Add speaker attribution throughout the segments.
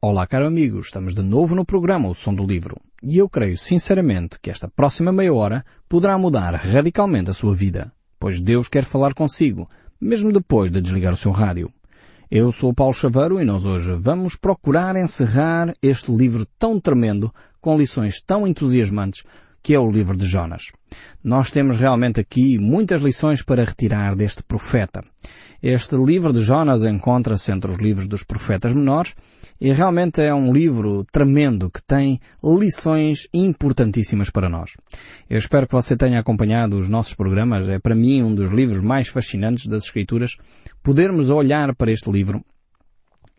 Speaker 1: Olá, caro amigo, estamos de novo no programa O Som do Livro. E eu creio sinceramente que esta próxima meia hora poderá mudar radicalmente a sua vida, pois Deus quer falar consigo, mesmo depois de desligar o seu rádio. Eu sou Paulo Chaveiro e nós hoje vamos procurar encerrar este livro tão tremendo, com lições tão entusiasmantes, que é o livro de Jonas. Nós temos realmente aqui muitas lições para retirar deste profeta. Este livro de Jonas encontra-se entre os livros dos profetas menores e realmente é um livro tremendo que tem lições importantíssimas para nós. Eu espero que você tenha acompanhado os nossos programas. É para mim um dos livros mais fascinantes das Escrituras podermos olhar para este livro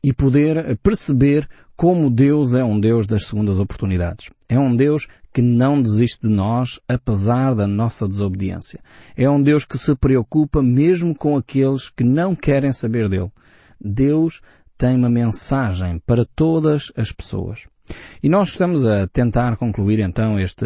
Speaker 1: e poder perceber como Deus é um Deus das segundas oportunidades. É um Deus que não desiste de nós apesar da nossa desobediência. É um Deus que se preocupa mesmo com aqueles que não querem saber dele. Deus tem uma mensagem para todas as pessoas. E nós estamos a tentar concluir então este,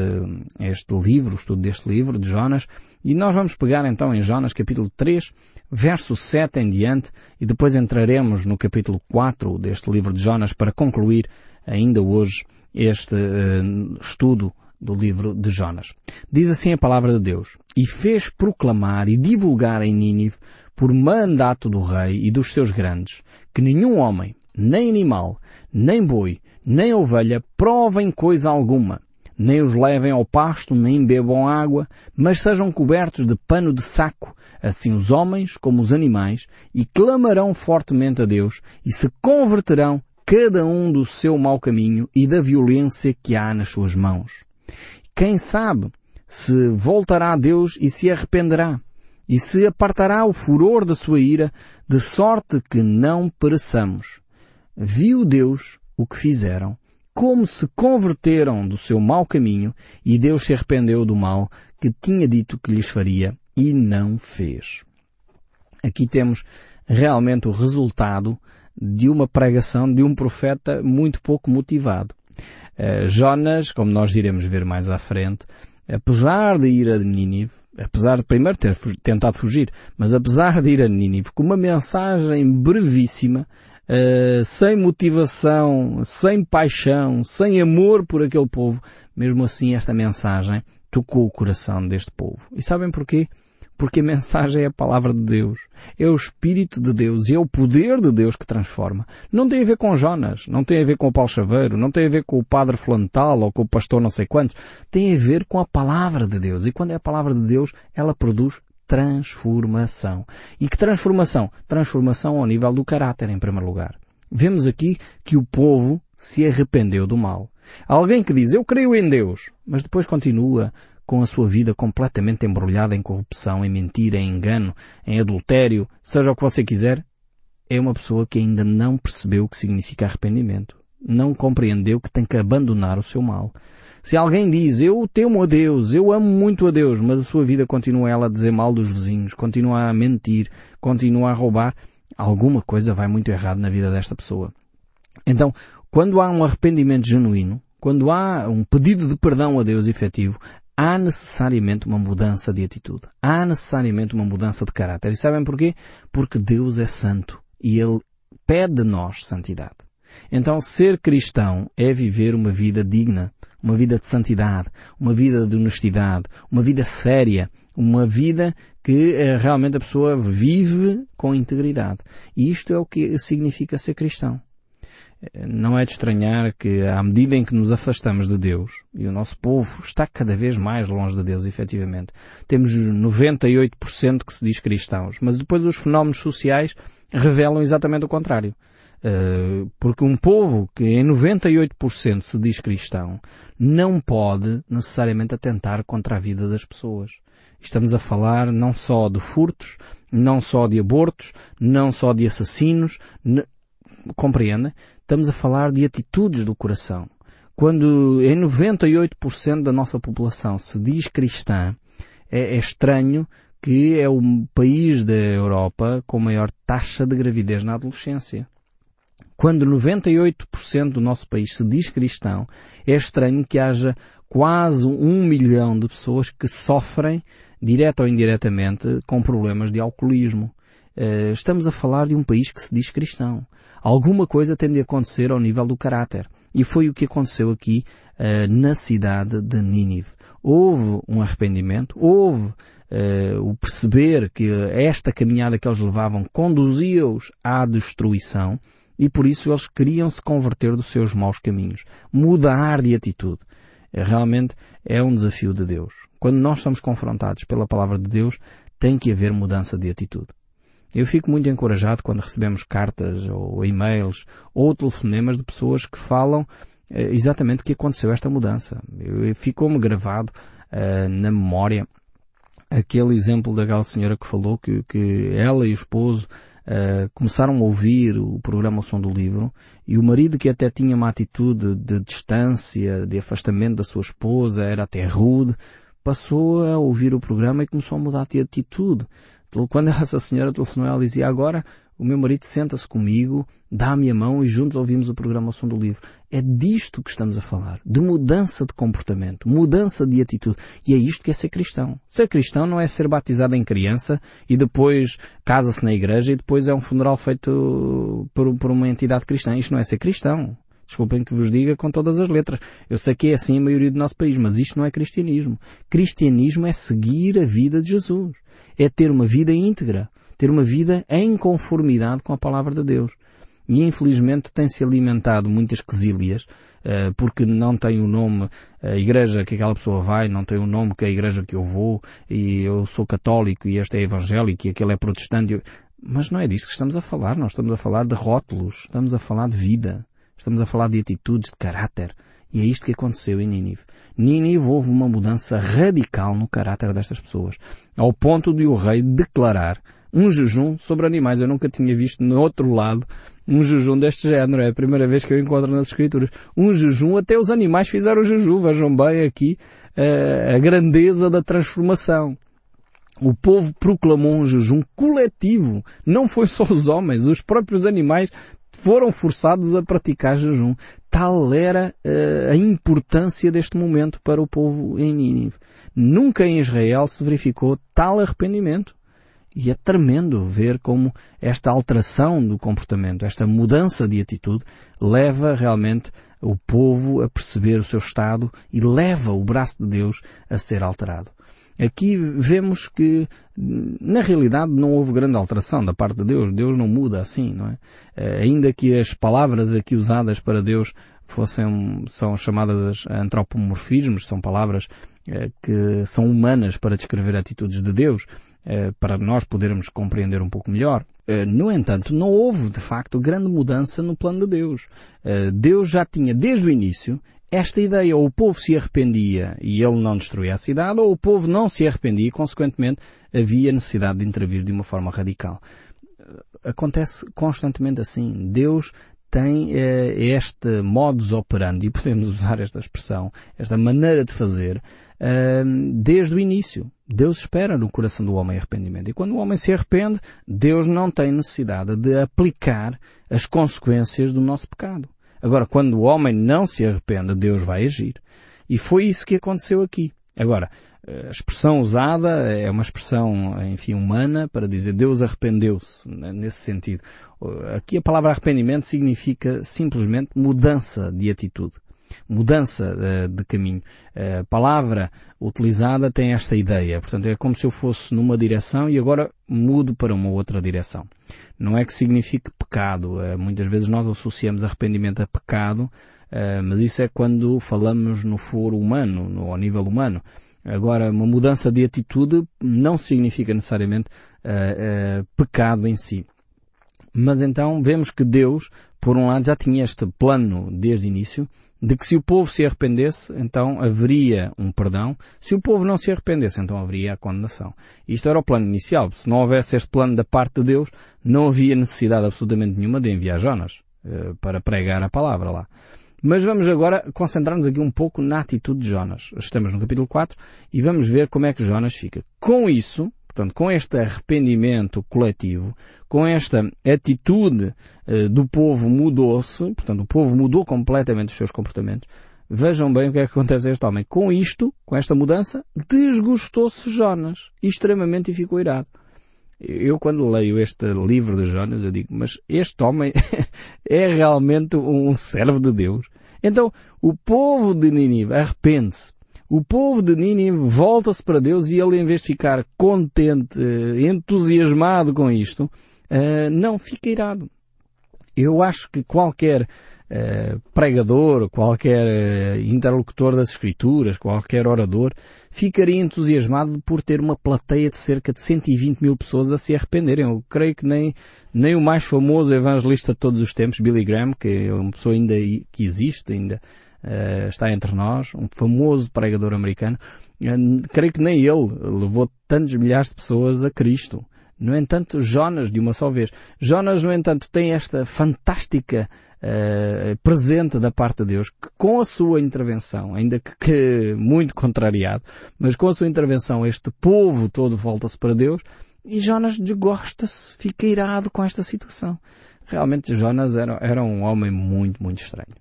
Speaker 1: este livro, o estudo deste livro de Jonas, e nós vamos pegar então em Jonas capítulo 3, verso 7 em diante, e depois entraremos no capítulo 4 deste livro de Jonas para concluir ainda hoje este uh, estudo do livro de Jonas. Diz assim a palavra de Deus, e fez proclamar e divulgar em Nínive, por mandato do rei e dos seus grandes, que nenhum homem, nem animal, nem boi, nem ovelha provem coisa alguma, nem os levem ao pasto, nem bebam água, mas sejam cobertos de pano de saco, assim os homens como os animais, e clamarão fortemente a Deus, e se converterão cada um do seu mau caminho e da violência que há nas suas mãos. Quem sabe se voltará a Deus e se arrependerá, e se apartará o furor da sua ira, de sorte que não pereçamos. Viu Deus o que fizeram, como se converteram do seu mau caminho, e Deus se arrependeu do mal que tinha dito que lhes faria, e não fez. Aqui temos realmente o resultado de uma pregação de um profeta muito pouco motivado. Uh, Jonas, como nós iremos ver mais à frente, apesar de ir a Nínive, apesar de primeiro ter tentado fugir, mas apesar de ir a Nínive com uma mensagem brevíssima, uh, sem motivação, sem paixão, sem amor por aquele povo, mesmo assim esta mensagem tocou o coração deste povo. E sabem porquê? Porque a mensagem é a palavra de Deus. É o Espírito de Deus e é o poder de Deus que transforma. Não tem a ver com Jonas, não tem a ver com o Paulo Chaveiro, não tem a ver com o Padre Flantal ou com o Pastor não sei quantos. Tem a ver com a palavra de Deus. E quando é a palavra de Deus, ela produz transformação. E que transformação? Transformação ao nível do caráter, em primeiro lugar. Vemos aqui que o povo se arrependeu do mal. Alguém que diz, eu creio em Deus, mas depois continua com a sua vida completamente embrulhada em corrupção, em mentira, em engano, em adultério, seja o que você quiser, é uma pessoa que ainda não percebeu o que significa arrependimento. Não compreendeu que tem que abandonar o seu mal. Se alguém diz, eu temo a Deus, eu amo muito a Deus, mas a sua vida continua ela a dizer mal dos vizinhos, continua a mentir, continua a roubar, alguma coisa vai muito errado na vida desta pessoa. Então, quando há um arrependimento genuíno, quando há um pedido de perdão a Deus efetivo, há necessariamente uma mudança de atitude. Há necessariamente uma mudança de caráter. E sabem porquê? Porque Deus é santo e Ele pede de nós santidade. Então, ser cristão é viver uma vida digna, uma vida de santidade, uma vida de honestidade, uma vida séria, uma vida que eh, realmente a pessoa vive com integridade. E isto é o que significa ser cristão. Eh, não é de estranhar que à medida em que nos afastamos de Deus, e o nosso povo está cada vez mais longe de Deus, efetivamente, temos 98% que se diz cristãos, mas depois os fenómenos sociais revelam exatamente o contrário. Eh, porque um povo que em 98% se diz cristão não pode necessariamente atentar contra a vida das pessoas. Estamos a falar não só de furtos, não só de abortos, não só de assassinos, compreende? Estamos a falar de atitudes do coração. Quando em 98% da nossa população se diz cristã, é, é estranho que é o país da Europa com maior taxa de gravidez na adolescência. Quando 98% do nosso país se diz cristão, é estranho que haja quase um milhão de pessoas que sofrem, direta ou indiretamente, com problemas de alcoolismo. Eh, estamos a falar de um país que se diz cristão. Alguma coisa tem de acontecer ao nível do caráter. E foi o que aconteceu aqui uh, na cidade de Nínive. Houve um arrependimento, houve uh, o perceber que esta caminhada que eles levavam conduzia-os à destruição e por isso eles queriam se converter dos seus maus caminhos, mudar de atitude. É, realmente é um desafio de Deus. Quando nós somos confrontados pela palavra de Deus, tem que haver mudança de atitude. Eu fico muito encorajado quando recebemos cartas ou e-mails ou telefonemas de pessoas que falam eh, exatamente que aconteceu esta mudança. Ficou-me gravado uh, na memória aquele exemplo daquela senhora que falou que, que ela e o esposo uh, começaram a ouvir o programa O Som do Livro e o marido que até tinha uma atitude de distância, de afastamento da sua esposa, era até rude, passou a ouvir o programa e começou a mudar de atitude. Então, quando essa senhora telefonou, ela dizia, agora o meu marido senta-se comigo, dá-me a mão e juntos ouvimos o programa ao som do livro. É disto que estamos a falar. De mudança de comportamento, mudança de atitude. E é isto que é ser cristão. Ser cristão não é ser batizado em criança e depois casa-se na igreja e depois é um funeral feito por, por uma entidade cristã. Isto não é ser cristão. Desculpem que vos diga com todas as letras. Eu sei que é assim a maioria do nosso país, mas isto não é cristianismo. Cristianismo é seguir a vida de Jesus. É ter uma vida íntegra. Ter uma vida em conformidade com a palavra de Deus. E infelizmente tem-se alimentado muitas quesílias, eh, porque não tem o nome, a igreja que aquela pessoa vai, não tem o nome que a igreja que eu vou, e eu sou católico e este é evangélico e aquele é protestante. Mas não é disso que estamos a falar. Nós estamos a falar de rótulos. Estamos a falar de vida. Estamos a falar de atitudes, de caráter. E é isto que aconteceu em Nínive. Nínive houve uma mudança radical no caráter destas pessoas. Ao ponto de o rei declarar um jejum sobre animais. Eu nunca tinha visto no outro lado um jejum deste género. É a primeira vez que eu encontro nas escrituras. Um jejum, até os animais fizeram jejum. Vejam bem aqui uh, a grandeza da transformação. O povo proclamou um jejum coletivo. Não foi só os homens, os próprios animais foram forçados a praticar jejum. Tal era uh, a importância deste momento para o povo em Nínive. Nunca em Israel se verificou tal arrependimento. E é tremendo ver como esta alteração do comportamento, esta mudança de atitude, leva realmente o povo a perceber o seu estado e leva o braço de Deus a ser alterado. Aqui vemos que, na realidade, não houve grande alteração da parte de Deus. Deus não muda assim, não é? Eh, ainda que as palavras aqui usadas para Deus fossem, são chamadas antropomorfismos, são palavras eh, que são humanas para descrever atitudes de Deus, eh, para nós podermos compreender um pouco melhor. No entanto, não houve, de facto, grande mudança no plano de Deus. Deus já tinha, desde o início, esta ideia, ou o povo se arrependia e ele não destruía a cidade, ou o povo não se arrependia e, consequentemente, havia necessidade de intervir de uma forma radical. Acontece constantemente assim. Deus tem eh, este modus operandi, podemos usar esta expressão, esta maneira de fazer, eh, desde o início. Deus espera no coração do homem arrependimento. E quando o homem se arrepende, Deus não tem necessidade de aplicar as consequências do nosso pecado. Agora, quando o homem não se arrepende, Deus vai agir. E foi isso que aconteceu aqui. Agora, a expressão usada é uma expressão, enfim, humana para dizer Deus arrependeu-se, né, nesse sentido. Aqui a palavra arrependimento significa simplesmente mudança de atitude, mudança eh, de caminho. A palavra utilizada tem esta ideia, portanto é como se eu fosse numa direção e agora mudo para uma outra direção não é que signifique pecado. Eh, muitas vezes nós associamos arrependimento a pecado, eh, mas isso é quando falamos no foro humano, no, ao nível humano. Agora, uma mudança de atitude não significa necessariamente pecado em si. Mas então vemos que Deus, por um lado, já tinha este plano desde o início, de que se o povo se arrependesse, então haveria um perdão. Se o povo não se arrependesse, então haveria a condenação. Isto era o plano inicial. Se não houvesse este plano da parte de Deus, não havia necessidade absolutamente nenhuma de enviar Jonas uh, para pregar a palavra lá. Mas vamos agora concentrar-nos aqui um pouco na atitude de Jonas. Estamos no capítulo 4 e vamos ver como é que Jonas fica. Com isso, Portanto, com este arrependimento coletivo, com esta atitude uh, do povo mudou-se, portanto, o povo mudou completamente os seus comportamentos, vejam bem o que é que acontece a este homem. Com isto, com esta mudança, desgostou-se Jonas extremamente e ficou irado. Eu quando leio este livro de Jonas, eu digo, mas este homem é realmente um servo de Deus. Então, o povo de Nínive arrepende-se. O povo de Nínive volta-se para Deus e ele, em vez de ficar contente, entusiasmado com isto, eh, não fica irado. Eu acho que qualquer uh, pregador, qualquer interlocutor das Escrituras, qualquer orador, ficaria entusiasmado por ter uma plateia de cerca de 120 mil pessoas a se arrependerem. Eu creio que nem, nem o mais famoso evangelista de todos os tempos, Billy Graham, que é uma pessoa ainda que existe, ainda uh, está entre nós, um famoso pregador americano, creio que nem ele levou tantos milhares de pessoas a Cristo. No entanto, Jonas, de uma só vez. Jonas, no entanto, tem esta fantástica uh, presente da parte de Deus, que com a sua intervenção, ainda que, que muito contrariado, mas com a sua intervenção este povo todo volta-se para Deus e Jonas desgosta-se, fica irado com esta situação. Realmente Jonas era, era um homem muito, muito estranho.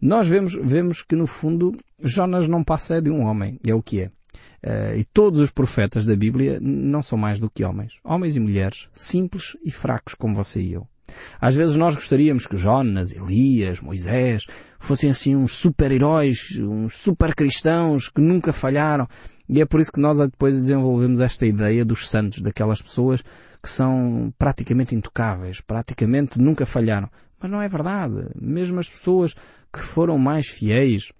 Speaker 1: Nós vemos, vemos que no fundo Jonas não passa de um homem, é o que é. Uh, e todos os profetas da Bíblia não são mais do que homens. Homens e mulheres, simples e fracos como você e eu. Às vezes nós gostaríamos que Jonas, Elias, Moisés fossem assim uns super-heróis, uns super-cristãos que nunca falharam. E é por isso que nós depois desenvolvemos esta ideia dos santos, daquelas pessoas que são praticamente intocáveis, praticamente nunca falharam. Mas não é verdade. Mesmo as pessoas que foram mais fiéis,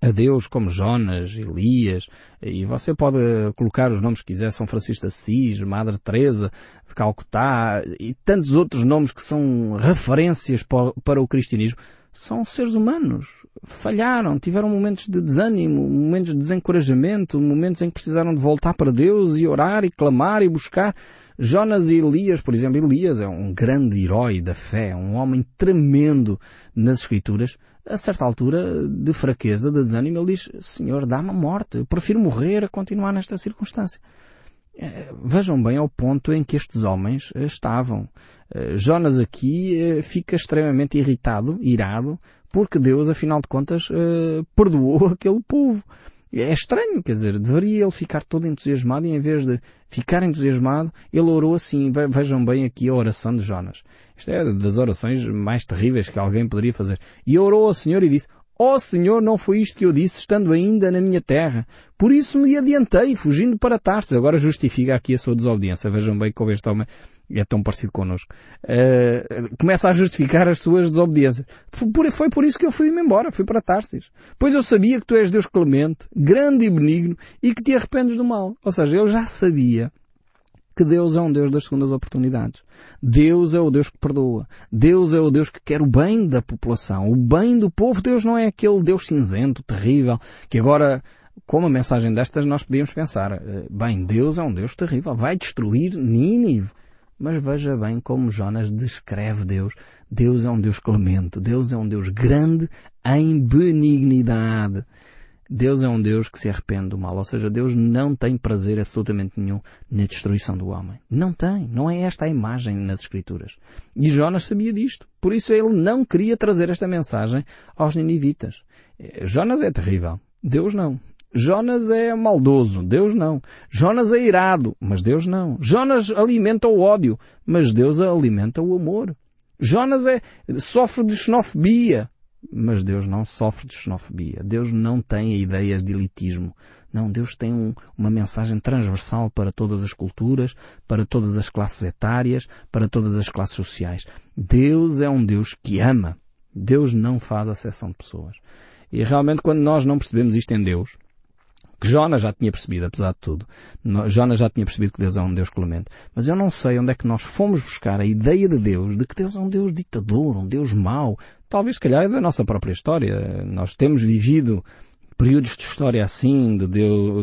Speaker 1: a Deus como Jonas, Elias, e você pode colocar os nomes que quiser, São Francisco de Assis, Madre Teresa de Calcutá e tantos outros nomes que são referências para o cristianismo, são seres humanos. Falharam, tiveram momentos de desânimo, momentos de desencorajamento, momentos em que precisaram de voltar para Deus e orar e clamar e buscar. Jonas e Elias, por exemplo, Elias é um grande herói da fé, um homem tremendo nas Escrituras. A certa altura de fraqueza, de desânimo, ele diz, Senhor, dá-me a morte, eu prefiro morrer a continuar nesta circunstância. Eh, vejam bem ao ponto em que estes homens eh, estavam. Eh, Jonas aqui fica extremamente irritado, irado, porque Deus, afinal de contas, perdoou aquele povo. É estranho, quer dizer, deveria ele ficar todo entusiasmado e em vez de ficar entusiasmado, ele orou assim. Vejam bem aqui a oração de Jonas. Isto é das orações mais terríveis que alguém poderia fazer. E orou ao Senhor e disse, Ó oh, Senhor, não foi isto que eu disse, estando ainda na minha terra. Por isso me adiantei, fugindo para Tarsis. Agora justifica aqui a sua desobediência. Vejam bem como este homem é tão parecido connosco. Uh, começa a justificar as suas desobediências. Foi, por isso que eu fui-me embora, fui para Tarsis. Pois eu sabia que tu és Deus clemente, grande e benigno, e que te arrependes do mal. Ou seja, ele já sabia que Deus é um Deus das segundas oportunidades. Deus é o Deus que perdoa. Deus é o Deus que quer o bem da população, o bem do povo. Deus não é aquele Deus cinzento, terrível, que agora, com uma mensagem destas, nós podíamos pensar, eh, bem, Deus é um Deus terrível, vai destruir Nínive. Mas veja bem como Jonas descreve Deus. Deus é um Deus clemente. Deus é um Deus grande em benignidade. Deus é um Deus que se arrepende do mal. Ou seja, Deus não tem prazer absolutamente nenhum na destruição do homem. Não tem. Não é esta a imagem nas Escrituras. E Jonas sabia disto. Por isso ele não queria trazer esta mensagem aos ninivitas. Eh, Jonas é terrível. Deus não. Jonas é maldoso, Deus não. Jonas é irado, mas Deus não. Jonas alimenta o ódio, mas Deus alimenta o amor. Jonas é, sofre de xenofobia, mas Deus não sofre de xenofobia. Deus não tem ideias de elitismo. Não, Deus tem um, uma mensagem transversal para todas as culturas, para todas as classes etárias, para todas as classes sociais. Deus é um Deus que ama. Deus não faz acessão de pessoas. E realmente quando nós não percebemos isto em Deus, que Jonas já tinha percebido, apesar de tudo. Jonas já tinha percebido que Deus é um Deus clemente. Mas eu não sei onde é que nós fomos buscar a ideia de Deus, de que Deus é um Deus ditador, um Deus mau. Talvez, se calhar, da nossa própria história. Nós temos vivido períodos de história assim, de,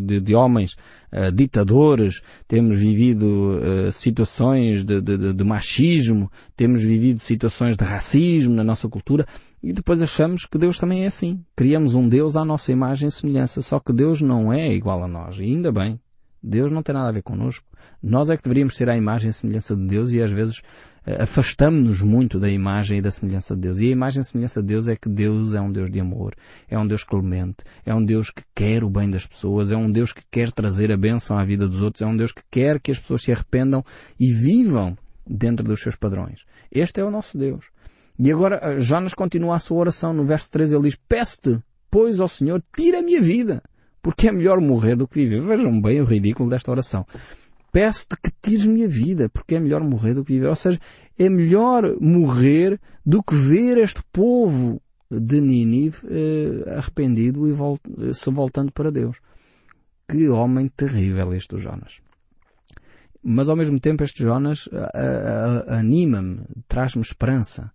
Speaker 1: de, de homens uh, ditadores, temos vivido uh, situações de, de, machismo, temos vivido situações de racismo na nossa cultura e depois achamos que Deus também é assim. Criamos um Deus à nossa imagem e semelhança, só que Deus não é igual a nós, e ainda bem. Deus não tem nada a ver connosco. Nós é que deveríamos ser a imagem e semelhança de Deus e às vezes afastamos-nos muito da imagem e da semelhança de Deus. E a imagem e semelhança de Deus é que Deus é um Deus de amor, é um Deus clemente, é um Deus que quer o bem das pessoas, é um Deus que quer trazer a bênção à vida dos outros, é um Deus que quer que as pessoas se arrependam e vivam dentro dos seus padrões. Este é o nosso Deus. E agora Jonas continua a sua oração. No verso 13 ele diz, Peste, pois, ao Senhor, tira a minha vida, porque é melhor morrer do que viver. Vejam bem o ridículo desta oração peço-te que tires minha vida, porque é melhor morrer do que viver. Ou seja, é melhor morrer do que ver este povo de Nínive eh, arrependido e volt se voltando para Deus. Que homem terrível este Jonas. Mas ao mesmo tempo este Jonas anima-me, traz-me esperança.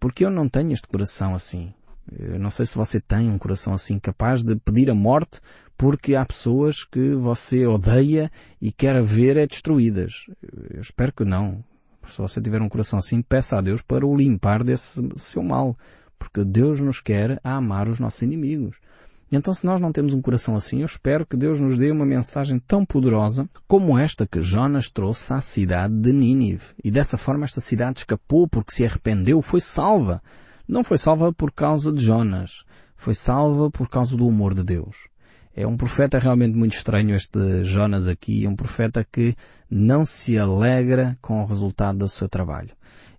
Speaker 1: Porque eu não tenho este coração assim. Eu não sei se você tem um coração assim capaz de pedir a morte porque há pessoas que você odeia e quer ver é destruídas. Eu espero que não. Se você tiver um coração assim, peça a Deus para o limpar desse seu mal. Porque Deus nos quer a amar os nossos inimigos. Então se nós não temos um coração assim, eu espero que Deus nos dê uma mensagem tão poderosa como esta que Jonas trouxe à cidade de Nínive. E dessa forma esta cidade escapou porque se arrependeu, foi salva. Não foi salva por causa de Jonas. Foi salva por causa do amor de Deus. É um profeta realmente muito estranho este Jonas aqui, um profeta que não se alegra com o resultado do seu trabalho.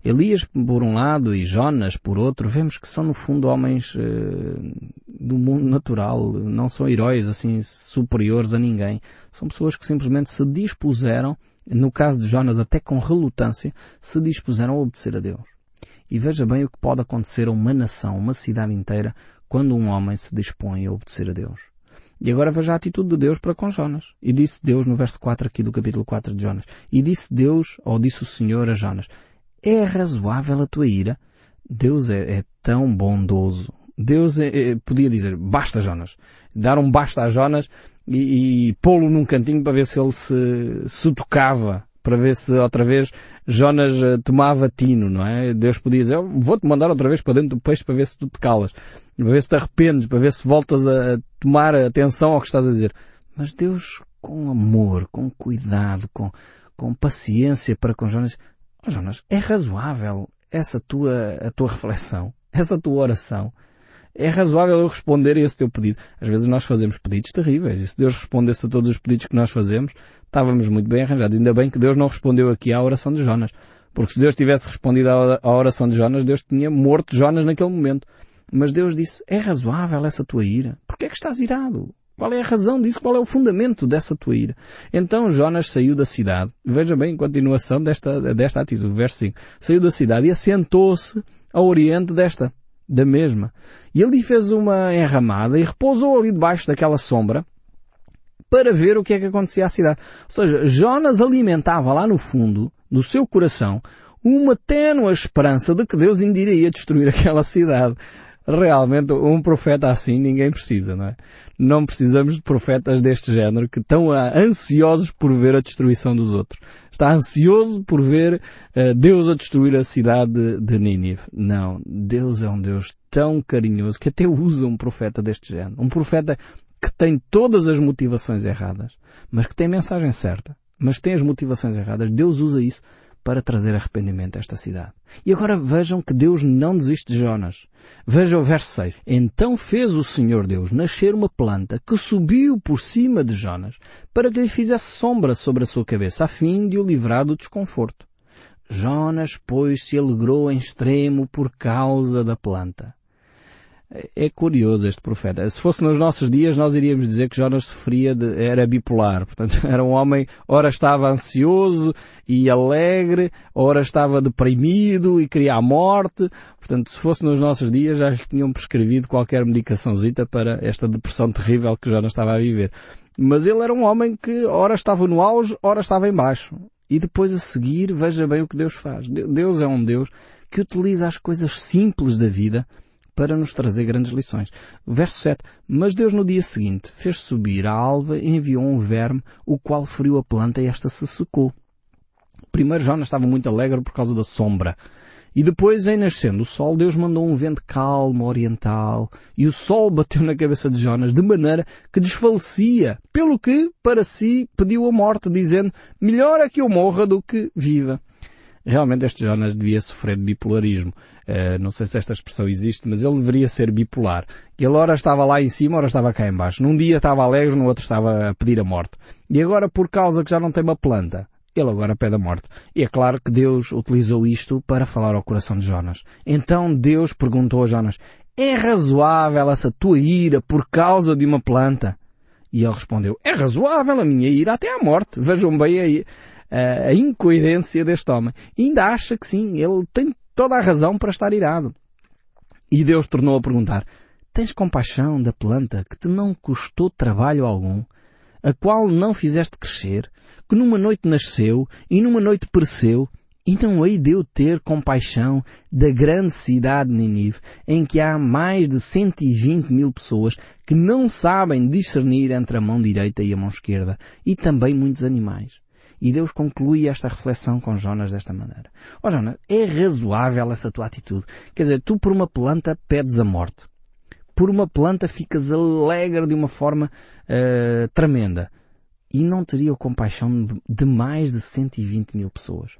Speaker 1: Elias por um lado e Jonas por outro, vemos que são no fundo homens eh, do mundo natural, não são heróis assim superiores a ninguém. São pessoas que simplesmente se dispuseram, no caso de Jonas até com relutância, se dispuseram a obedecer a Deus. E veja bem o que pode acontecer a uma nação, uma cidade inteira, quando um homem se dispõe a obedecer a Deus. E agora veja a atitude de Deus para com Jonas. E disse Deus no verso 4 aqui do capítulo 4 de Jonas. E disse Deus, ou disse o Senhor a Jonas, é razoável a tua ira? Deus é, é tão bondoso. Deus é, é, podia dizer, basta Jonas. Dar um basta a Jonas e, e pô-lo num cantinho para ver se ele se, se tocava para ver se outra vez Jonas eh, tomava tino, não é? Deus podia dizer, vou-te mandar outra vez para dentro do peixe para ver se tu te calas, para ver se te arrependes, para ver se voltas a tomar atenção ao que estás a dizer. Mas Deus, com amor, com cuidado, com, com paciência para com Jonas, oh, Jonas, é razoável essa tua, a tua reflexão, essa tua oração, é razoável eu responder a esse teu pedido. Às vezes nós fazemos pedidos terríveis. E se Deus respondesse a todos os pedidos que nós fazemos, estávamos muito bem arranjados. Ainda bem que Deus não respondeu aqui à oração de Jonas. Porque se Deus tivesse respondido à oração de Jonas, Deus tinha morto Jonas naquele momento. Mas Deus disse, é razoável essa tua ira? Porquê é que estás irado? Qual é a razão disso? Qual é o fundamento dessa tua ira? Então Jonas saiu da cidade. Veja bem a continuação desta, desta atitude, verso 5. Saiu da cidade e assentou-se ao oriente desta da mesma. E ele fez uma enramada e repousou ali debaixo daquela sombra para ver o que é que acontecia à cidade. Ou seja, Jonas alimentava lá no fundo, no seu coração, uma ténua esperança de que Deus ainda iria destruir aquela cidade. Realmente, um profeta assim ninguém precisa, não é? Não precisamos de profetas deste género que estão ansiosos por ver a destruição dos outros. Está ansioso por ver uh, Deus a destruir a cidade de, de Nínive. Não. Deus é um Deus tão carinhoso que até usa um profeta deste género. Um profeta que tem todas as motivações erradas, mas que tem mensagem certa, mas tem as motivações erradas. Deus usa isso para trazer arrependimento a esta cidade. E agora vejam que Deus não desiste de Jonas. Veja o verso 6. Então fez o Senhor Deus nascer uma planta que subiu por cima de Jonas para que lhe fizesse sombra sobre a sua cabeça, a fim de o livrar do desconforto. Jonas, pois, se alegrou em extremo por causa da planta. É curioso este profeta. Se fosse nos nossos dias, nós iríamos dizer que Jonas sofria de, era bipolar. Portanto, era um homem, ora estava ansioso e alegre, ora estava deprimido e queria a morte. Portanto, se fosse nos nossos dias, já lhe tinham prescrevido qualquer medicaçãozita para esta depressão terrível que Jonas estava a viver. Mas ele era um homem que ora estava no auge, ora estava em baixo. E depois a seguir, veja bem o que Deus faz. Deus é um Deus que utiliza as coisas simples da vida para nos trazer grandes lições. Verso 7. Mas Deus no dia seguinte fez subir a alva e enviou um verme, o qual feriu a planta e esta se secou. Primeiro Jonas estava muito alegre por causa da sombra. E depois, em nascendo o sol, Deus mandou um vento calmo, oriental, e o sol bateu na cabeça de Jonas de maneira que desfalecia, pelo que, para si, pediu a morte, dizendo, melhor é que eu morra do que viva. Realmente este Jonas devia sofrer de bipolarismo. Uh, não sei se esta expressão existe, mas ele deveria ser bipolar. Ele ora estava lá em cima, ora estava cá em baixo. Num dia estava alegre, no outro estava a pedir a morte. E agora, por causa que já não tem uma planta, ele agora pede a morte. E é claro que Deus utilizou isto para falar ao coração de Jonas. Então Deus perguntou a Jonas, é razoável essa tua ira por causa de uma planta? E ele respondeu, é razoável a minha ira até à morte. Vejam bem aí a, a incoerência deste homem. E ainda acha que sim, ele tem toda a razão para estar irado. E Deus tornou a perguntar, tens compaixão da planta que te não custou trabalho algum, a qual não fizeste crescer, que numa noite nasceu e numa noite pereceu, e não hei de eu ter compaixão da grande cidade de Ninive, em que há mais de 120 mil pessoas que não sabem discernir entre a mão direita e a mão esquerda, e também muitos animais. E Deus conclui esta reflexão com Jonas desta maneira. Ó oh, Jonas, é razoável essa tua atitude. Quer dizer, tu por uma planta pedes a morte. Por uma planta ficas alegre de uma forma uh, tremenda. E não teria compaixão de mais de 120 mil pessoas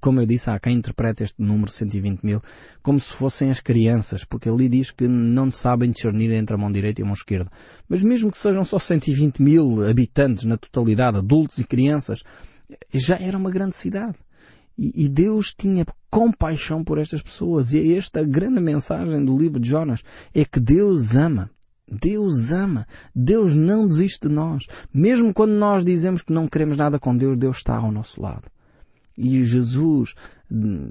Speaker 1: como eu disse, há quem interprete este número 120 mil como se fossem as crianças, porque ali diz que não sabem discernir entre a mão direita e a mão esquerda. Mas mesmo que sejam só 120 mil habitantes na totalidade, adultos e crianças, já era uma grande cidade. E, e Deus tinha compaixão por estas pessoas. E é esta a grande mensagem do livro de Jonas. É que Deus ama. Deus ama. Deus não desiste de nós. Mesmo quando nós dizemos que não queremos nada com Deus, Deus está ao nosso lado. E Jesus,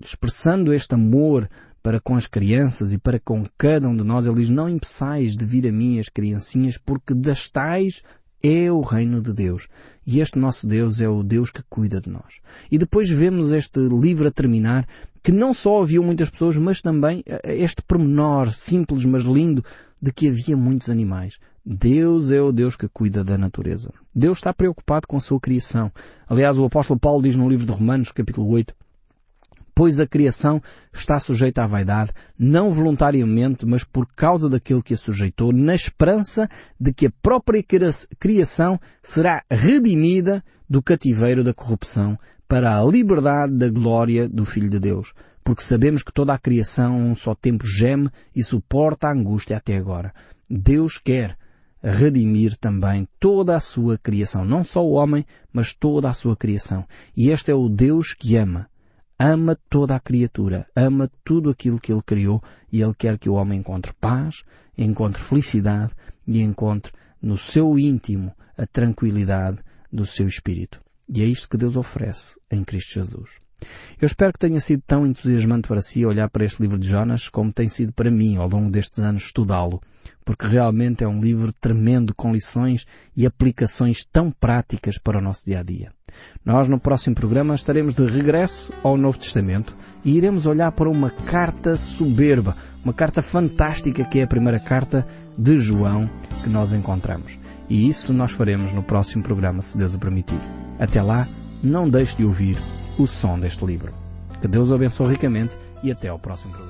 Speaker 1: expressando este amor para com as crianças e para com cada um de nós, ele diz, não impeçais de vir a mim as criancinhas, porque das tais é o reino de Deus. E este nosso Deus é o Deus que cuida de nós. E depois vemos este livro a terminar, que não só havia muitas pessoas, mas também eh, este pormenor simples, mas lindo, de que havia muitos animais. Deus é o Deus que cuida da natureza. Deus está preocupado com a sua criação. Aliás, o apóstolo Paulo diz no livro de Romanos, capítulo 8, Pois a criação está sujeita à vaidade, não voluntariamente, mas por causa daquele que a sujeitou, na esperança de que a própria criação será redimida do cativeiro da corrupção para a liberdade da glória do Filho de Deus. Porque sabemos que toda a criação um só tempo geme e suporta a angústia até agora. Deus quer redimir também toda a sua criação. Não só o homem, mas toda a sua criação. E este é o Deus que ama. Ama toda a criatura. Ama tudo aquilo que Ele criou e Ele quer que o homem encontre paz, encontre felicidade e encontre no seu íntimo a tranquilidade do seu espírito. E é isto que Deus oferece em Cristo Jesus. Eu espero que tenha sido tão entusiasmante para si olhar para este livro de Jonas como tem sido para mim ao longo destes anos estudá-lo porque realmente é um livro tremendo com lições e aplicações tão práticas para o nosso dia a dia. Nós no próximo programa estaremos de regresso ao Novo Testamento e iremos olhar para uma carta soberba, uma carta fantástica que é a primeira carta de João que nós encontramos. E isso nós faremos no próximo programa, se Deus o permitir. Até lá, não deixe de ouvir o som deste livro. Que Deus o abençoe ricamente e até ao próximo programa.